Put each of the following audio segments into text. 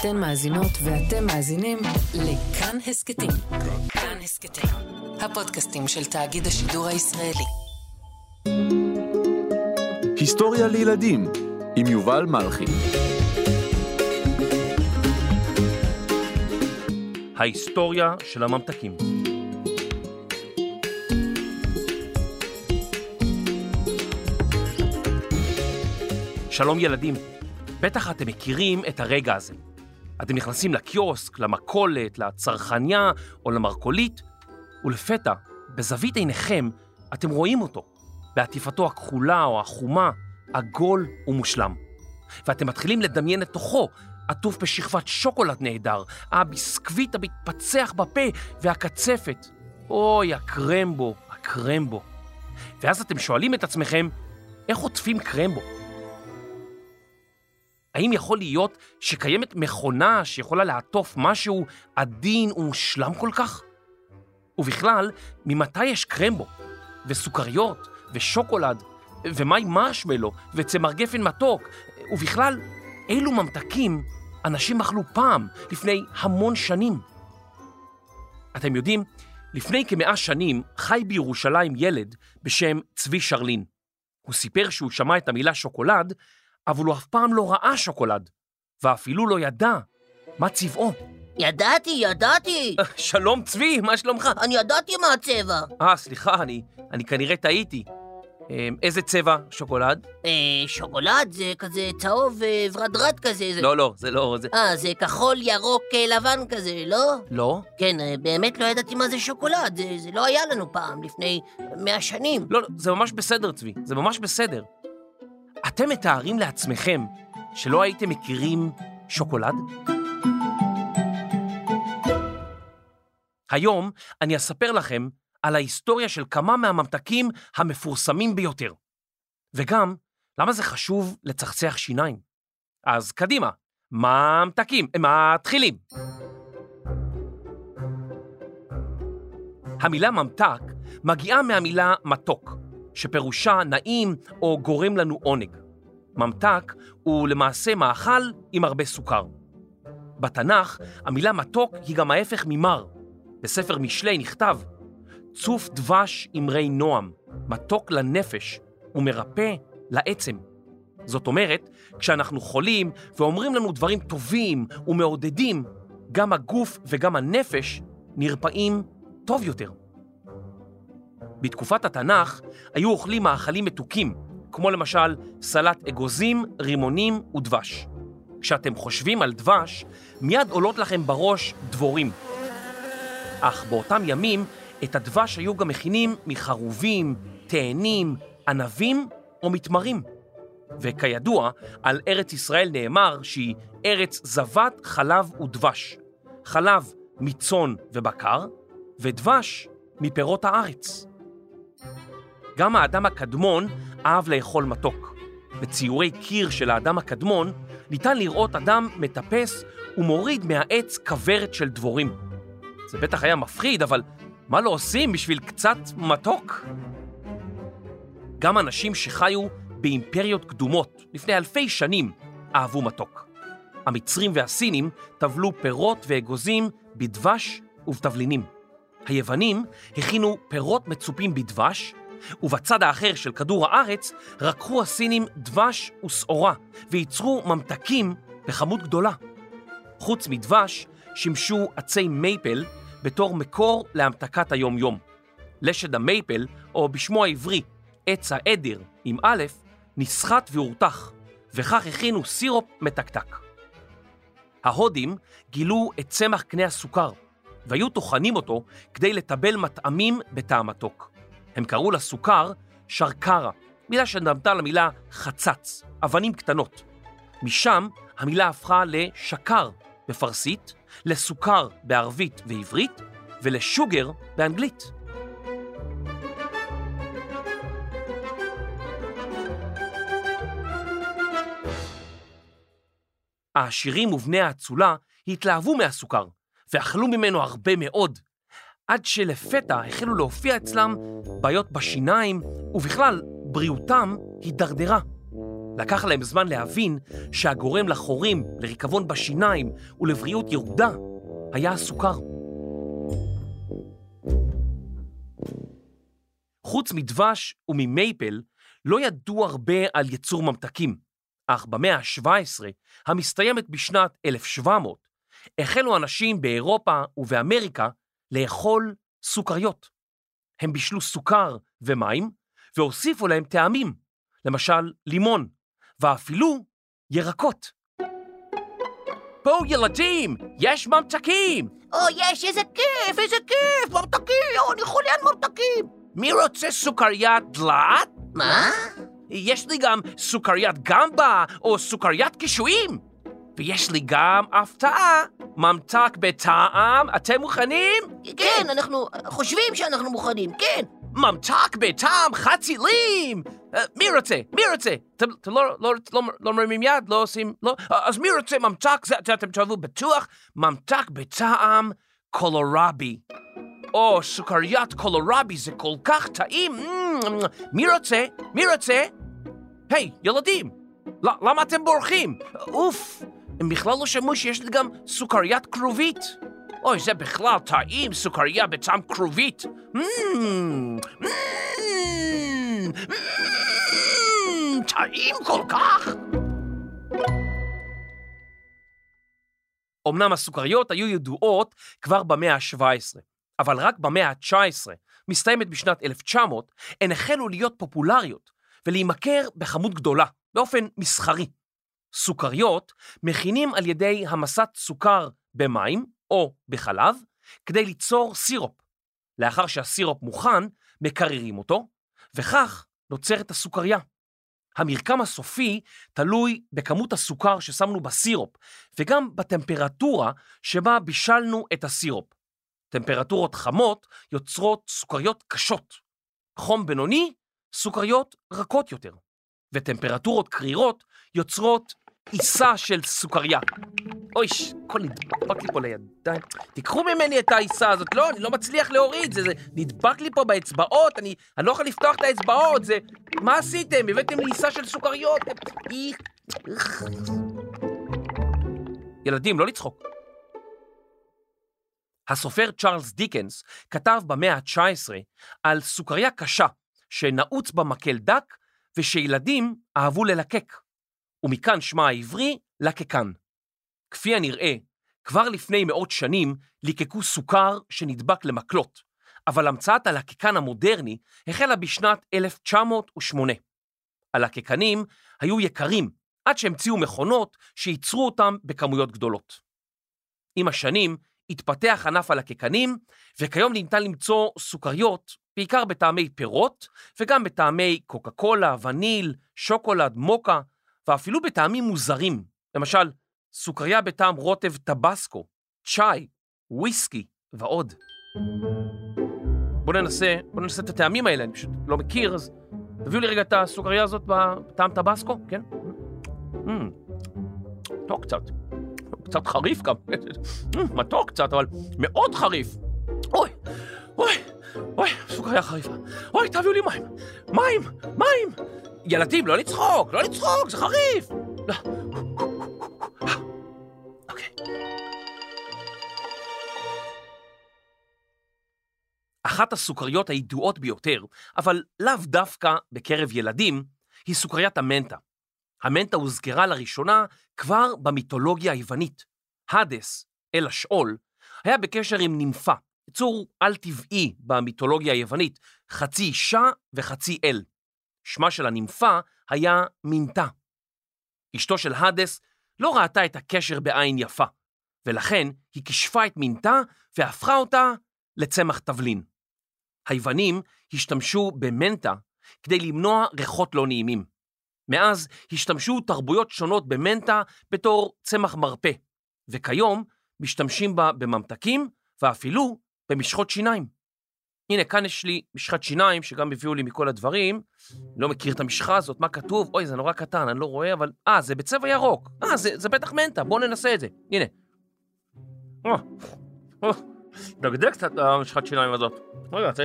אתן מאזינות ואתם מאזינים לכאן הסכתים. כאן הסכתים, הפודקאסטים של תאגיד השידור הישראלי. היסטוריה לילדים עם יובל מלכי. ההיסטוריה של הממתקים. שלום ילדים, בטח אתם מכירים את הרגע הזה. אתם נכנסים לקיוסק, למכולת, לצרכניה או למרכולית, ולפתע, בזווית עיניכם, אתם רואים אותו, בעטיפתו הכחולה או החומה, עגול ומושלם. ואתם מתחילים לדמיין את תוכו, עטוף בשכבת שוקולד נהדר, הביסקוויט המתפצח בפה והקצפת. אוי, הקרמבו, הקרמבו. ואז אתם שואלים את עצמכם, איך עוטפים קרמבו? האם יכול להיות שקיימת מכונה שיכולה לעטוף משהו עדין ומושלם כל כך? ובכלל, ממתי יש קרמבו, וסוכריות, ושוקולד, ומים מרשמלו, וצמר גפן מתוק, ובכלל, אילו ממתקים אנשים אכלו פעם, לפני המון שנים? אתם יודעים, לפני כמאה שנים חי בירושלים ילד בשם צבי שרלין. הוא סיפר שהוא שמע את המילה שוקולד, אבל הוא אף פעם לא ראה שוקולד, ואפילו לא ידע מה צבעו. ידעתי, ידעתי! שלום צבי, מה שלומך? אני ידעתי מה הצבע. אה, סליחה, אני, אני כנראה טעיתי. אה, איזה צבע שוקולד? אה, שוקולד זה כזה צהוב אה, ורדרד כזה. זה... לא, לא, זה לא... זה... אה, זה כחול, ירוק, אה, לבן כזה, לא? לא? כן, אה, באמת לא ידעתי מה זה שוקולד, זה, זה לא היה לנו פעם, לפני מאה שנים. לא, לא, זה ממש בסדר, צבי, זה ממש בסדר. אתם מתארים לעצמכם שלא הייתם מכירים שוקולד? היום אני אספר לכם על ההיסטוריה של כמה מהממתקים המפורסמים ביותר. וגם, למה זה חשוב לצחצח שיניים? אז קדימה, ממתקים, מתחילים. המילה ממתק מגיעה מהמילה מתוק, שפירושה נעים או גורם לנו עונג. ממתק הוא למעשה מאכל עם הרבה סוכר. בתנ"ך המילה מתוק היא גם ההפך ממר. בספר משלי נכתב, צוף דבש אמרי נועם, מתוק לנפש ומרפא לעצם. זאת אומרת, כשאנחנו חולים ואומרים לנו דברים טובים ומעודדים, גם הגוף וגם הנפש נרפאים טוב יותר. בתקופת התנ"ך היו אוכלים מאכלים מתוקים, כמו למשל סלט אגוזים, רימונים ודבש. כשאתם חושבים על דבש, מיד עולות לכם בראש דבורים. אך באותם ימים את הדבש היו גם מכינים מחרובים, תאנים, ענבים או מתמרים. וכידוע, על ארץ ישראל נאמר שהיא ארץ זבת חלב ודבש. חלב מצאן ובקר, ודבש מפירות הארץ. גם האדם הקדמון אהב לאכול מתוק. בציורי קיר של האדם הקדמון ניתן לראות אדם מטפס ומוריד מהעץ כוורת של דבורים. זה בטח היה מפחיד, אבל מה לא עושים בשביל קצת מתוק? גם אנשים שחיו באימפריות קדומות לפני אלפי שנים אהבו מתוק. המצרים והסינים טבלו פירות ואגוזים בדבש ובתבלינים. היוונים הכינו פירות מצופים בדבש, ובצד האחר של כדור הארץ רקחו הסינים דבש ושעורה וייצרו ממתקים בכמות גדולה. חוץ מדבש שימשו עצי מייפל בתור מקור להמתקת היום-יום. לשד המייפל, או בשמו העברי, עץ העדר עם א', נסחט והורתח, וכך הכינו סירופ מתקתק. ההודים גילו את צמח קנה הסוכר, והיו טוחנים אותו כדי לטבל מטעמים בתא המתוק. הם קראו לסוכר שרקרה, מילה שנדמתה למילה חצץ, אבנים קטנות. משם המילה הפכה לשקר בפרסית, לסוכר בערבית ועברית ולשוגר באנגלית. העשירים ובני האצולה התלהבו מהסוכר ואכלו ממנו הרבה מאוד, עד שלפתע החלו להופיע אצלם בעיות בשיניים ובכלל בריאותם הידרדרה. לקח להם זמן להבין שהגורם לחורים, לריקבון בשיניים ולבריאות ירודה היה הסוכר. חוץ מדבש וממייפל, לא ידעו הרבה על יצור ממתקים, אך במאה ה-17, המסתיימת בשנת 1700, החלו אנשים באירופה ובאמריקה לאכול סוכריות. הם בישלו סוכר ומים והוסיפו להם טעמים, למשל לימון, ואפילו ירקות. פה ילדים, יש ממתקים! או, יש, איזה כיף, איזה כיף, ממתקים, או, אני חולה על ממתקים. מי רוצה סוכריית דלעת? מה? יש לי גם סוכריית גמבה או סוכריית קישואים. ויש לי גם הפתעה, ממתק בטעם, אתם מוכנים? כן, אנחנו חושבים שאנחנו מוכנים, כן. ממתק בטעם חצילים! אה, מי רוצה? מי רוצה? אתם לא, לא, לא, לא מרימים יד? לא עושים? לא? אה, אז מי רוצה ממתק? זה, אתם תאהבו בטוח. ממתק בטעם קולורבי. או, סוכריית קולורבי זה כל כך טעים. מי רוצה? מי רוצה? היי, ילדים, למה אתם בורחים? אוף, הם בכלל לא שמעו שיש לי גם סוכריית כרובית. אוי, זה בכלל טעים, סוכריה בטעם כרובית. טעים כל כך. אמנם הסוכריות היו ידועות כבר במאה ה-17, אבל רק במאה ה-19, מסתיימת בשנת 1900, הן החלו להיות פופולריות ולהימכר בכמות גדולה, באופן מסחרי. סוכריות מכינים על ידי המסת סוכר במים או בחלב כדי ליצור סירופ. לאחר שהסירופ מוכן, מקררים אותו, וכך נוצרת הסוכריה. המרקם הסופי תלוי בכמות הסוכר ששמנו בסירופ, וגם בטמפרטורה שבה בישלנו את הסירופ. טמפרטורות חמות יוצרות סוכריות קשות. חום בינוני, סוכריות רכות יותר. וטמפרטורות קרירות יוצרות עיסה של סוכריה. אוי, הכל נדבק לי פה לידיים. תיקחו ממני את העיסה הזאת. לא, אני לא מצליח להוריד, זה, זה נדבק לי פה באצבעות, אני, אני לא יכול לפתוח את האצבעות, זה... מה עשיתם? הבאתם לי עיסה של סוכריות. ילדים, לא לצחוק. הסופר צ'ארלס דיקנס כתב במאה ה-19 על סוכריה קשה שנעוץ בה מקל דק ושילדים אהבו ללקק. ומכאן שמה העברי לקקן. כפי הנראה, כבר לפני מאות שנים ליקקו סוכר שנדבק למקלות, אבל המצאת הלקקן המודרני החלה בשנת 1908. הלקקנים היו יקרים עד שהמציאו מכונות שייצרו אותם בכמויות גדולות. עם השנים התפתח ענף הלקקנים, וכיום ניתן למצוא סוכריות בעיקר בטעמי פירות וגם בטעמי קוקה קולה, וניל, שוקולד, מוקה, ואפילו בטעמים מוזרים, למשל, סוכריה בטעם רוטב טבסקו, צ'אי, וויסקי ועוד. בואו ננסה, בואו ננסה את הטעמים האלה, אני פשוט לא מכיר, אז תביאו לי רגע את הסוכריה הזאת בטעם טבסקו, כן? Mm. מתוק קצת, קצת חריף גם, mm, מתוק קצת, אבל מאוד חריף. אוי, אוי, אוי, סוכריה חריפה. אוי, תביאו לי מים, מים, מים. ילדים, לא לצחוק, לא לצחוק, זה חריף. לא. אוקיי. אחת הסוכריות הידועות ביותר, אבל לאו דווקא בקרב ילדים, היא סוכריית המנטה. המנטה הוזכרה לראשונה כבר במיתולוגיה היוונית. האדס, אל השאול, היה בקשר עם נימפה, יצור על-טבעי במיתולוגיה היוונית, חצי אישה וחצי אל. שמה של הנימפה היה מינתה. אשתו של האדס לא ראתה את הקשר בעין יפה, ולכן היא כישפה את מינתה והפכה אותה לצמח תבלין. היוונים השתמשו במנטה כדי למנוע ריחות לא נעימים. מאז השתמשו תרבויות שונות במנטה בתור צמח מרפא, וכיום משתמשים בה בממתקים ואפילו במשחות שיניים. הנה, כאן יש לי משחת שיניים שגם הביאו לי מכל הדברים. לא מכיר את המשחה הזאת, מה כתוב? אוי, זה נורא קטן, אני לא רואה, אבל... אה, זה בצבע ירוק. אה, זה, זה בטח מנטה, בואו ננסה את זה. הנה. דגדג קצת המשחת שיניים הזאת. רגע, זה...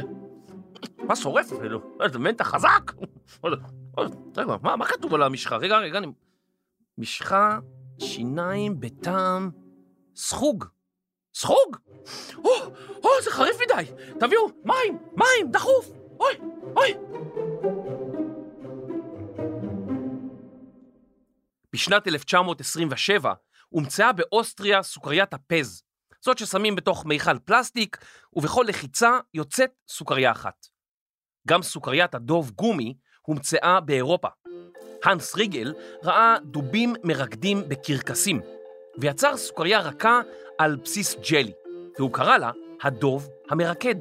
מה שורף אפילו? זה מנטה חזק! רגע, מה, מה כתוב על המשחה? רגע, רגע, אני... משחה, שיניים בטעם, סחוג. סחוג? או, או, זה חריף מדי. תביאו, מים, מים, דחוף. אוי, אוי. בשנת 1927 הומצאה באוסטריה סוכריית הפז, זאת ששמים בתוך מיכל פלסטיק, ובכל לחיצה יוצאת סוכריה אחת. גם סוכריית הדוב גומי הומצאה באירופה. האנס ריגל ראה דובים מרקדים בקרקסים, ויצר סוכריה רכה על בסיס ג'לי, והוא קרא לה הדוב המרקד.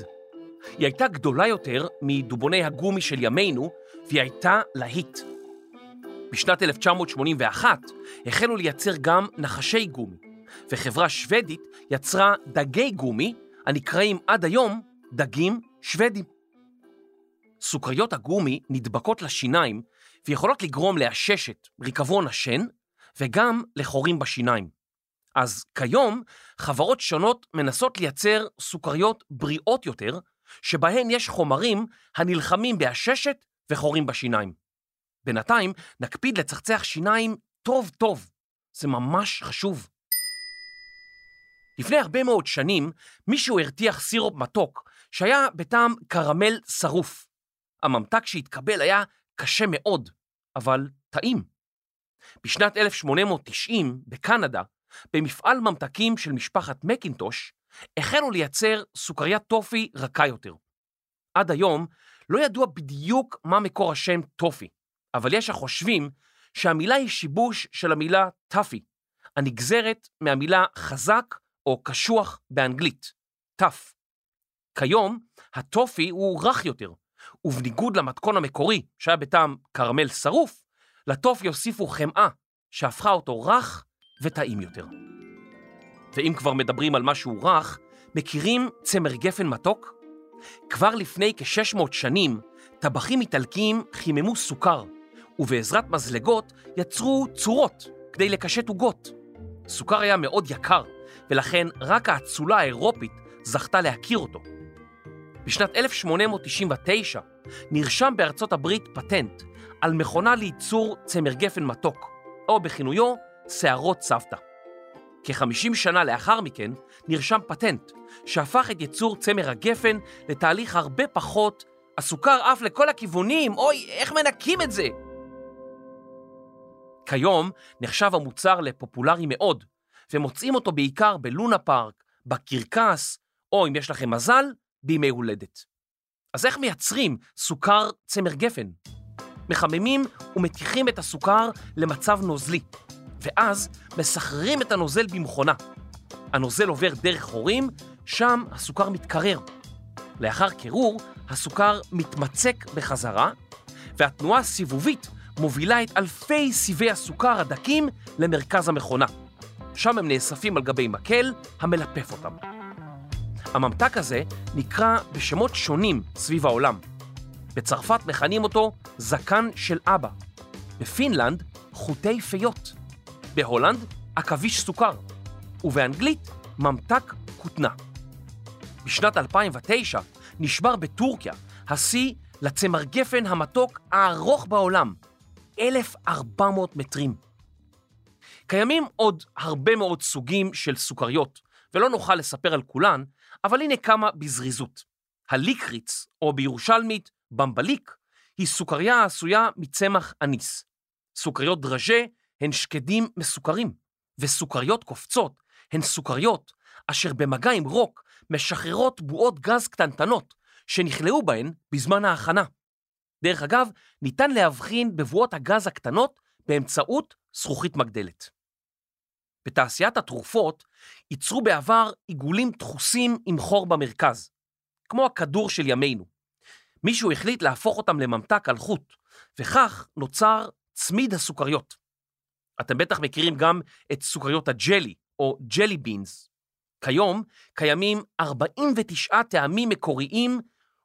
היא הייתה גדולה יותר מדובוני הגומי של ימינו, והיא הייתה להיט. בשנת 1981 החלו לייצר גם נחשי גומי, וחברה שוודית יצרה דגי גומי הנקראים עד היום דגים שוודים. סוכריות הגומי נדבקות לשיניים ויכולות לגרום לעששת, ריקבון השן, וגם לחורים בשיניים. אז כיום חברות שונות מנסות לייצר סוכריות בריאות יותר, שבהן יש חומרים הנלחמים בעששת וחורים בשיניים. בינתיים נקפיד לצחצח שיניים טוב טוב, זה ממש חשוב. לפני הרבה מאוד שנים מישהו הרתיח סירופ מתוק שהיה בטעם קרמל שרוף. הממתק שהתקבל היה קשה מאוד, אבל טעים. בשנת 1890, בקנדה, במפעל ממתקים של משפחת מקינטוש, החלו לייצר סוכריית טופי רכה יותר. עד היום לא ידוע בדיוק מה מקור השם טופי, אבל יש החושבים שהמילה היא שיבוש של המילה טאפי, הנגזרת מהמילה חזק או קשוח באנגלית, טאף. כיום הטופי הוא רך יותר, ובניגוד למתכון המקורי שהיה בטעם קרמל שרוף, לטופי הוסיפו חמאה שהפכה אותו רך וטעים יותר. ואם כבר מדברים על משהו רך, מכירים צמר גפן מתוק? כבר לפני כ-600 שנים, טבחים איטלקיים חיממו סוכר, ובעזרת מזלגות יצרו צורות כדי לקשט עוגות. סוכר היה מאוד יקר, ולכן רק האצולה האירופית זכתה להכיר אותו. בשנת 1899 נרשם בארצות הברית פטנט על מכונה לייצור צמר גפן מתוק, או בכינויו שערות סבתא. כ-50 שנה לאחר מכן נרשם פטנט שהפך את ייצור צמר הגפן לתהליך הרבה פחות הסוכר עף לכל הכיוונים, אוי, איך מנקים את זה? כיום נחשב המוצר לפופולרי מאוד, ומוצאים אותו בעיקר בלונה פארק, בקרקס, או אם יש לכם מזל, בימי הולדת. אז איך מייצרים סוכר צמר גפן? מחממים ומתיחים את הסוכר למצב נוזלי, ואז מסחררים את הנוזל במכונה. הנוזל עובר דרך חורים, שם הסוכר מתקרר. לאחר קירור, הסוכר מתמצק בחזרה, והתנועה הסיבובית מובילה את אלפי סיבי הסוכר הדקים למרכז המכונה. שם הם נאספים על גבי מקל המלפף אותם. הממתק הזה נקרא בשמות שונים סביב העולם. בצרפת מכנים אותו זקן של אבא. בפינלנד, חוטי פיות. בהולנד, עכביש סוכר. ובאנגלית, ממתק כותנה. בשנת 2009 נשבר בטורקיה השיא לצמר גפן המתוק הארוך בעולם, 1,400 מטרים. קיימים עוד הרבה מאוד סוגים של סוכריות, ולא נוכל לספר על כולן, אבל הנה כמה בזריזות. הליקריץ, או בירושלמית במבליק, היא סוכריה העשויה מצמח אניס. סוכריות דרז'ה הן שקדים מסוכרים, וסוכריות קופצות הן סוכריות אשר במגע עם רוק משחררות בועות גז קטנטנות שנכלאו בהן בזמן ההכנה. דרך אגב, ניתן להבחין בבועות הגז הקטנות באמצעות זכוכית מגדלת. בתעשיית התרופות ייצרו בעבר עיגולים דחוסים עם חור במרכז, כמו הכדור של ימינו. מישהו החליט להפוך אותם לממתק על חוט, וכך נוצר צמיד הסוכריות. אתם בטח מכירים גם את סוכריות הג'לי, או ג'לי בינס. כיום קיימים 49 טעמים מקוריים,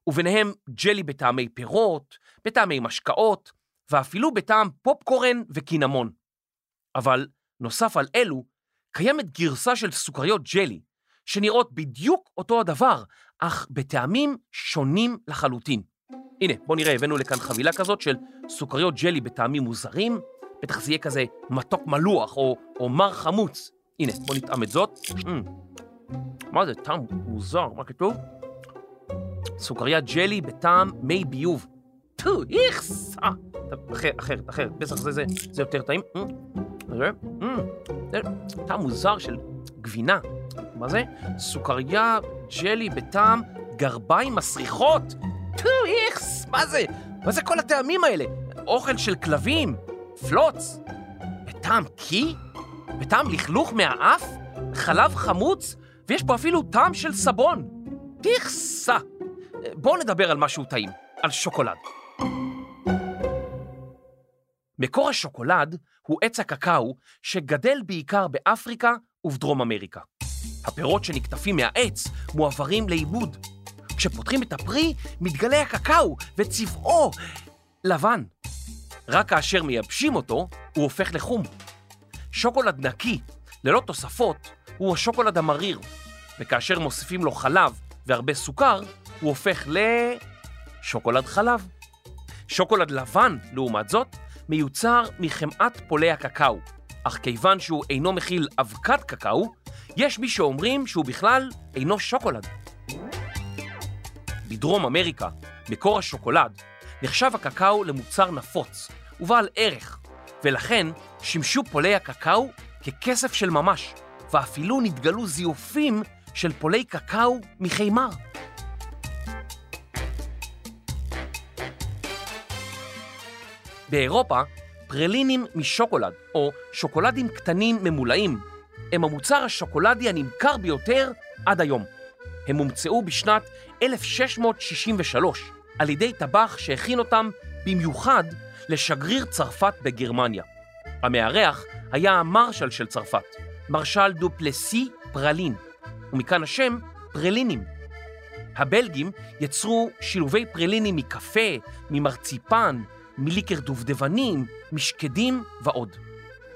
וביניהם ג'לי בטעמי פירות, בטעמי משקאות, ואפילו בטעם פופקורן וקינמון. אבל נוסף על אלו, קיימת גרסה של סוכריות ג'לי, שנראות בדיוק אותו הדבר, אך בטעמים שונים לחלוטין. הנה, בוא נראה, הבאנו לכאן חבילה כזאת של סוכריות ג'לי בטעמים מוזרים, בטח זה יהיה כזה מתוק מלוח או, או מר חמוץ. הנה, בוא נטעם את זאת. Mm. מה זה, טעם מוזר, מה כתוב? סוכריה ג'לי בטעם מי ביוב. טו, איכס! אה, אחרת, אחרת, אחרת, בטח זה, זה, זה יותר טעים. Mm. זה, mm. זה טעם מוזר של גבינה. מה זה? סוכריה ג'לי בטעם גרביים מסריחות. טו, איכס! מה זה? מה זה כל הטעמים האלה? אוכל של כלבים? פלוץ? בטעם קי? בטעם לכלוך מהאף? חלב חמוץ? ויש פה אפילו טעם של סבון. תכסה. בואו נדבר על משהו טעים, על שוקולד. מקור השוקולד הוא עץ הקקאו שגדל בעיקר באפריקה ובדרום אמריקה. הפירות שנקטפים מהעץ מועברים לאיבוד. כשפותחים את הפרי, מתגלה הקקאו וצבעו לבן. רק כאשר מייבשים אותו, הוא הופך לחום. שוקולד נקי, ללא תוספות, הוא השוקולד המריר, וכאשר מוסיפים לו חלב והרבה סוכר, הוא הופך לשוקולד חלב. שוקולד לבן, לעומת זאת, מיוצר מחמאת פולי הקקאו, אך כיוון שהוא אינו מכיל אבקת קקאו, יש מי שאומרים שהוא בכלל אינו שוקולד. בדרום אמריקה, מקור השוקולד, נחשב הקקאו למוצר נפוץ ובעל ערך, ולכן שימשו פולי הקקאו ככסף של ממש, ואפילו נתגלו זיופים של פולי קקאו מחימר. באירופה, פרלינים משוקולד, או שוקולדים קטנים ממולאים, הם המוצר השוקולדי הנמכר ביותר עד היום. הם הומצאו בשנת 1663 על ידי טבח שהכין אותם במיוחד לשגריר צרפת בגרמניה. המארח היה המרשל של צרפת, מרשל דו פלסי פרלין, ומכאן השם פרלינים. הבלגים יצרו שילובי פרלינים מקפה, ממרציפן, מליקר דובדבנים, משקדים ועוד.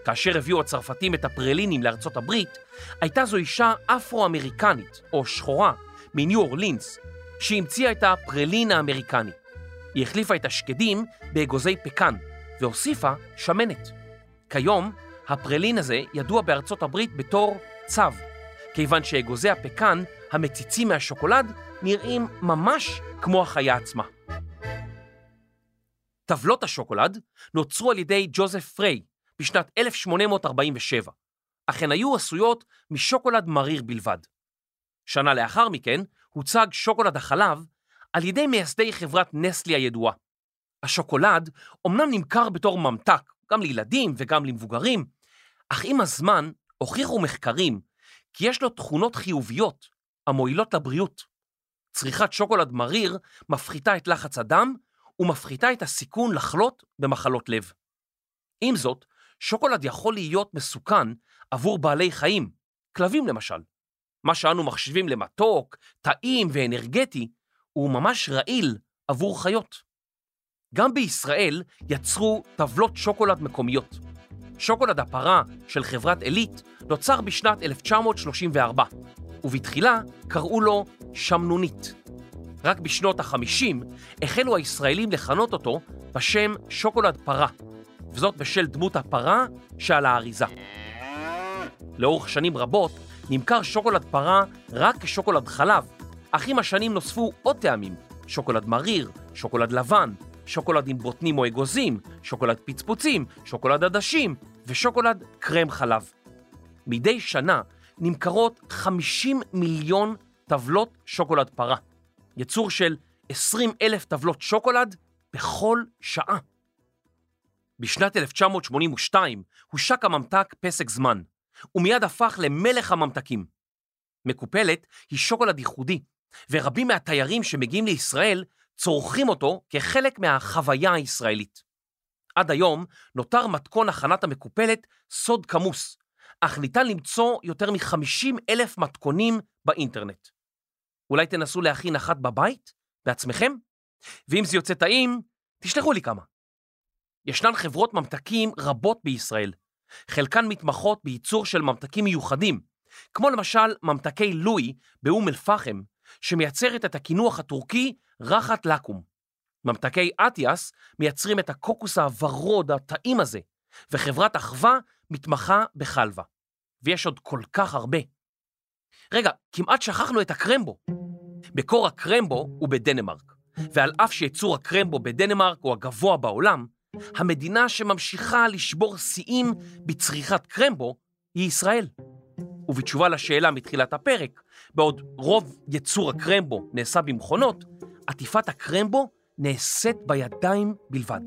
כאשר הביאו הצרפתים את הפרלינים לארצות הברית, הייתה זו אישה אפרו-אמריקנית, או שחורה, מניו אורלינס, שהמציאה את הפרלין האמריקני. היא החליפה את השקדים באגוזי פקן, והוסיפה שמנת. כיום, הפרלין הזה ידוע בארצות הברית בתור צו, כיוון שאגוזי הפקן המציצים מהשוקולד נראים ממש כמו החיה עצמה. טבלות השוקולד נוצרו על ידי ג'וזף פריי בשנת 1847, אך הן היו עשויות משוקולד מריר בלבד. שנה לאחר מכן הוצג שוקולד החלב על ידי מייסדי חברת נסלי הידועה. השוקולד אומנם נמכר בתור ממתק, גם לילדים וגם למבוגרים, אך עם הזמן הוכיחו מחקרים כי יש לו תכונות חיוביות המועילות לבריאות. צריכת שוקולד מריר מפחיתה את לחץ הדם ומפחיתה את הסיכון לחלות במחלות לב. עם זאת, שוקולד יכול להיות מסוכן עבור בעלי חיים, כלבים למשל. מה שאנו מחשיבים למתוק, טעים ואנרגטי, הוא ממש רעיל עבור חיות. גם בישראל יצרו טבלות שוקולד מקומיות. שוקולד הפרה של חברת עילית נוצר בשנת 1934, ובתחילה קראו לו שמנונית. רק בשנות ה-50 החלו הישראלים לכנות אותו בשם שוקולד פרה, וזאת בשל דמות הפרה שעל האריזה. לאורך שנים רבות נמכר שוקולד פרה רק כשוקולד חלב, אך עם השנים נוספו עוד טעמים, שוקולד מריר, שוקולד לבן, שוקולד עם בוטנים או אגוזים, שוקולד פצפוצים, שוקולד עדשים ושוקולד קרם חלב. מדי שנה נמכרות 50 מיליון טבלות שוקולד פרה, יצור של 20 אלף טבלות שוקולד בכל שעה. בשנת 1982 הושק הממתק פסק זמן, ומיד הפך למלך הממתקים. מקופלת היא שוקולד ייחודי, ורבים מהתיירים שמגיעים לישראל צורכים אותו כחלק מהחוויה הישראלית. עד היום נותר מתכון הכנת המקופלת סוד כמוס, אך ניתן למצוא יותר מ-50 אלף מתכונים באינטרנט. אולי תנסו להכין אחת בבית? בעצמכם? ואם זה יוצא טעים, תשלחו לי כמה. ישנן חברות ממתקים רבות בישראל. חלקן מתמחות בייצור של ממתקים מיוחדים, כמו למשל ממתקי לואי באום אל-פחם, שמייצרת את הקינוח הטורקי רחת לקום. ממתקי אטיאס מייצרים את הקוקוס הוורוד הטעים הזה, וחברת אחווה מתמחה בחלבה. ויש עוד כל כך הרבה. רגע, כמעט שכחנו את הקרמבו. מקור הקרמבו הוא בדנמרק, ועל אף שייצור הקרמבו בדנמרק הוא הגבוה בעולם, המדינה שממשיכה לשבור שיאים בצריכת קרמבו היא ישראל. ובתשובה לשאלה מתחילת הפרק, בעוד רוב ייצור הקרמבו נעשה במכונות, עטיפת הקרמבו נעשית בידיים בלבד.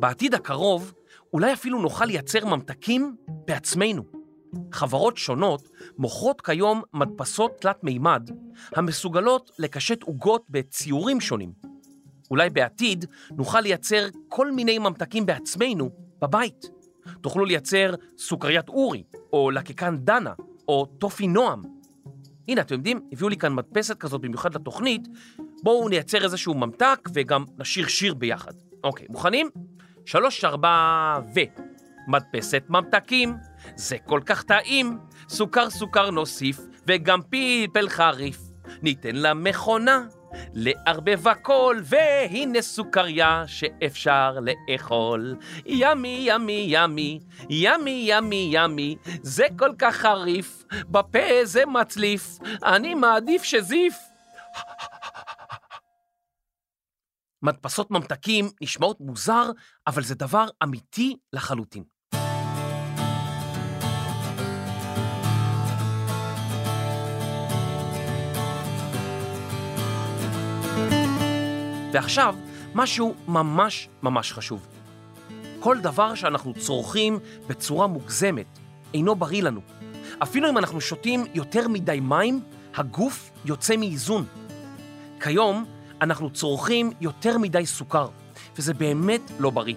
בעתיד הקרוב, אולי אפילו נוכל לייצר ממתקים בעצמנו. חברות שונות מוכרות כיום מדפסות תלת מימד המסוגלות לקשט עוגות בציורים שונים. אולי בעתיד נוכל לייצר כל מיני ממתקים בעצמנו בבית. תוכלו לייצר סוכריית אורי, או לקקן דנה, או טופי נועם. הנה, אתם יודעים, הביאו לי כאן מדפסת כזאת במיוחד לתוכנית, בואו נייצר איזשהו ממתק וגם נשיר שיר ביחד. אוקיי, מוכנים? שלוש, ארבע ו... מדפסת ממתקים, זה כל כך טעים, סוכר סוכר נוסיף, וגם פלפל חריף. ניתן למכונה לערבב הכל, והנה סוכריה שאפשר לאכול. ימי, ימי, ימי, ימי, ימי, ימי, זה כל כך חריף, בפה זה מצליף, אני מעדיף שזיף. מדפסות ממתקים נשמעות מוזר, אבל זה דבר אמיתי לחלוטין. ועכשיו, משהו ממש ממש חשוב. כל דבר שאנחנו צורכים בצורה מוגזמת אינו בריא לנו. אפילו אם אנחנו שותים יותר מדי מים, הגוף יוצא מאיזון. כיום אנחנו צורכים יותר מדי סוכר, וזה באמת לא בריא.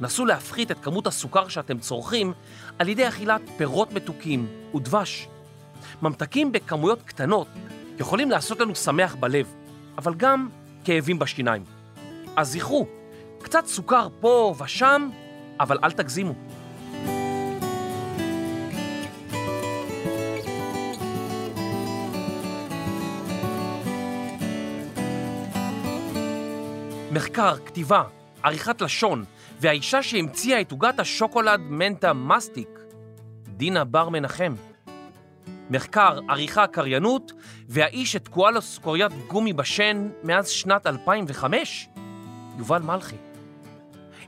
נסו להפחית את כמות הסוכר שאתם צורכים על ידי אכילת פירות מתוקים ודבש. ממתקים בכמויות קטנות יכולים לעשות לנו שמח בלב, אבל גם כאבים בשיניים. אז זכרו, קצת סוכר פה ושם, אבל אל תגזימו. מחקר, כתיבה, עריכת לשון, והאישה שהמציאה את עוגת השוקולד מנטה מסטיק, דינה בר מנחם. מחקר, עריכה, קריינות, והאיש שתקועה לו סוכריית גומי בשן מאז שנת 2005, יובל מלכי.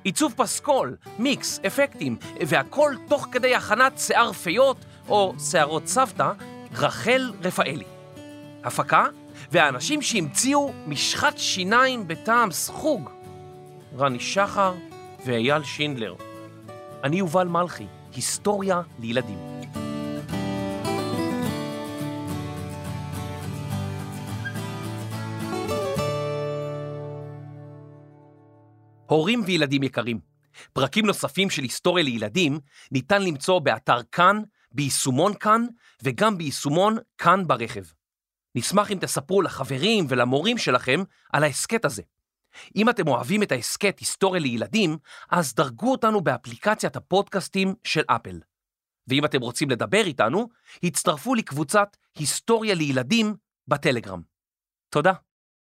עיצוב פסקול, מיקס, אפקטים, והכל תוך כדי הכנת שיער פיות או שערות סבתא, רחל רפאלי. הפקה, והאנשים שהמציאו משחת שיניים בטעם סחוג, רני שחר ואייל שינדלר. אני יובל מלכי, היסטוריה לילדים. הורים וילדים יקרים, פרקים נוספים של היסטוריה לילדים ניתן למצוא באתר כאן, ביישומון כאן וגם ביישומון כאן ברכב. נשמח אם תספרו לחברים ולמורים שלכם על ההסכת הזה. אם אתם אוהבים את ההסכת היסטוריה לילדים, אז דרגו אותנו באפליקציית הפודקאסטים של אפל. ואם אתם רוצים לדבר איתנו, הצטרפו לקבוצת היסטוריה לילדים בטלגרם. תודה.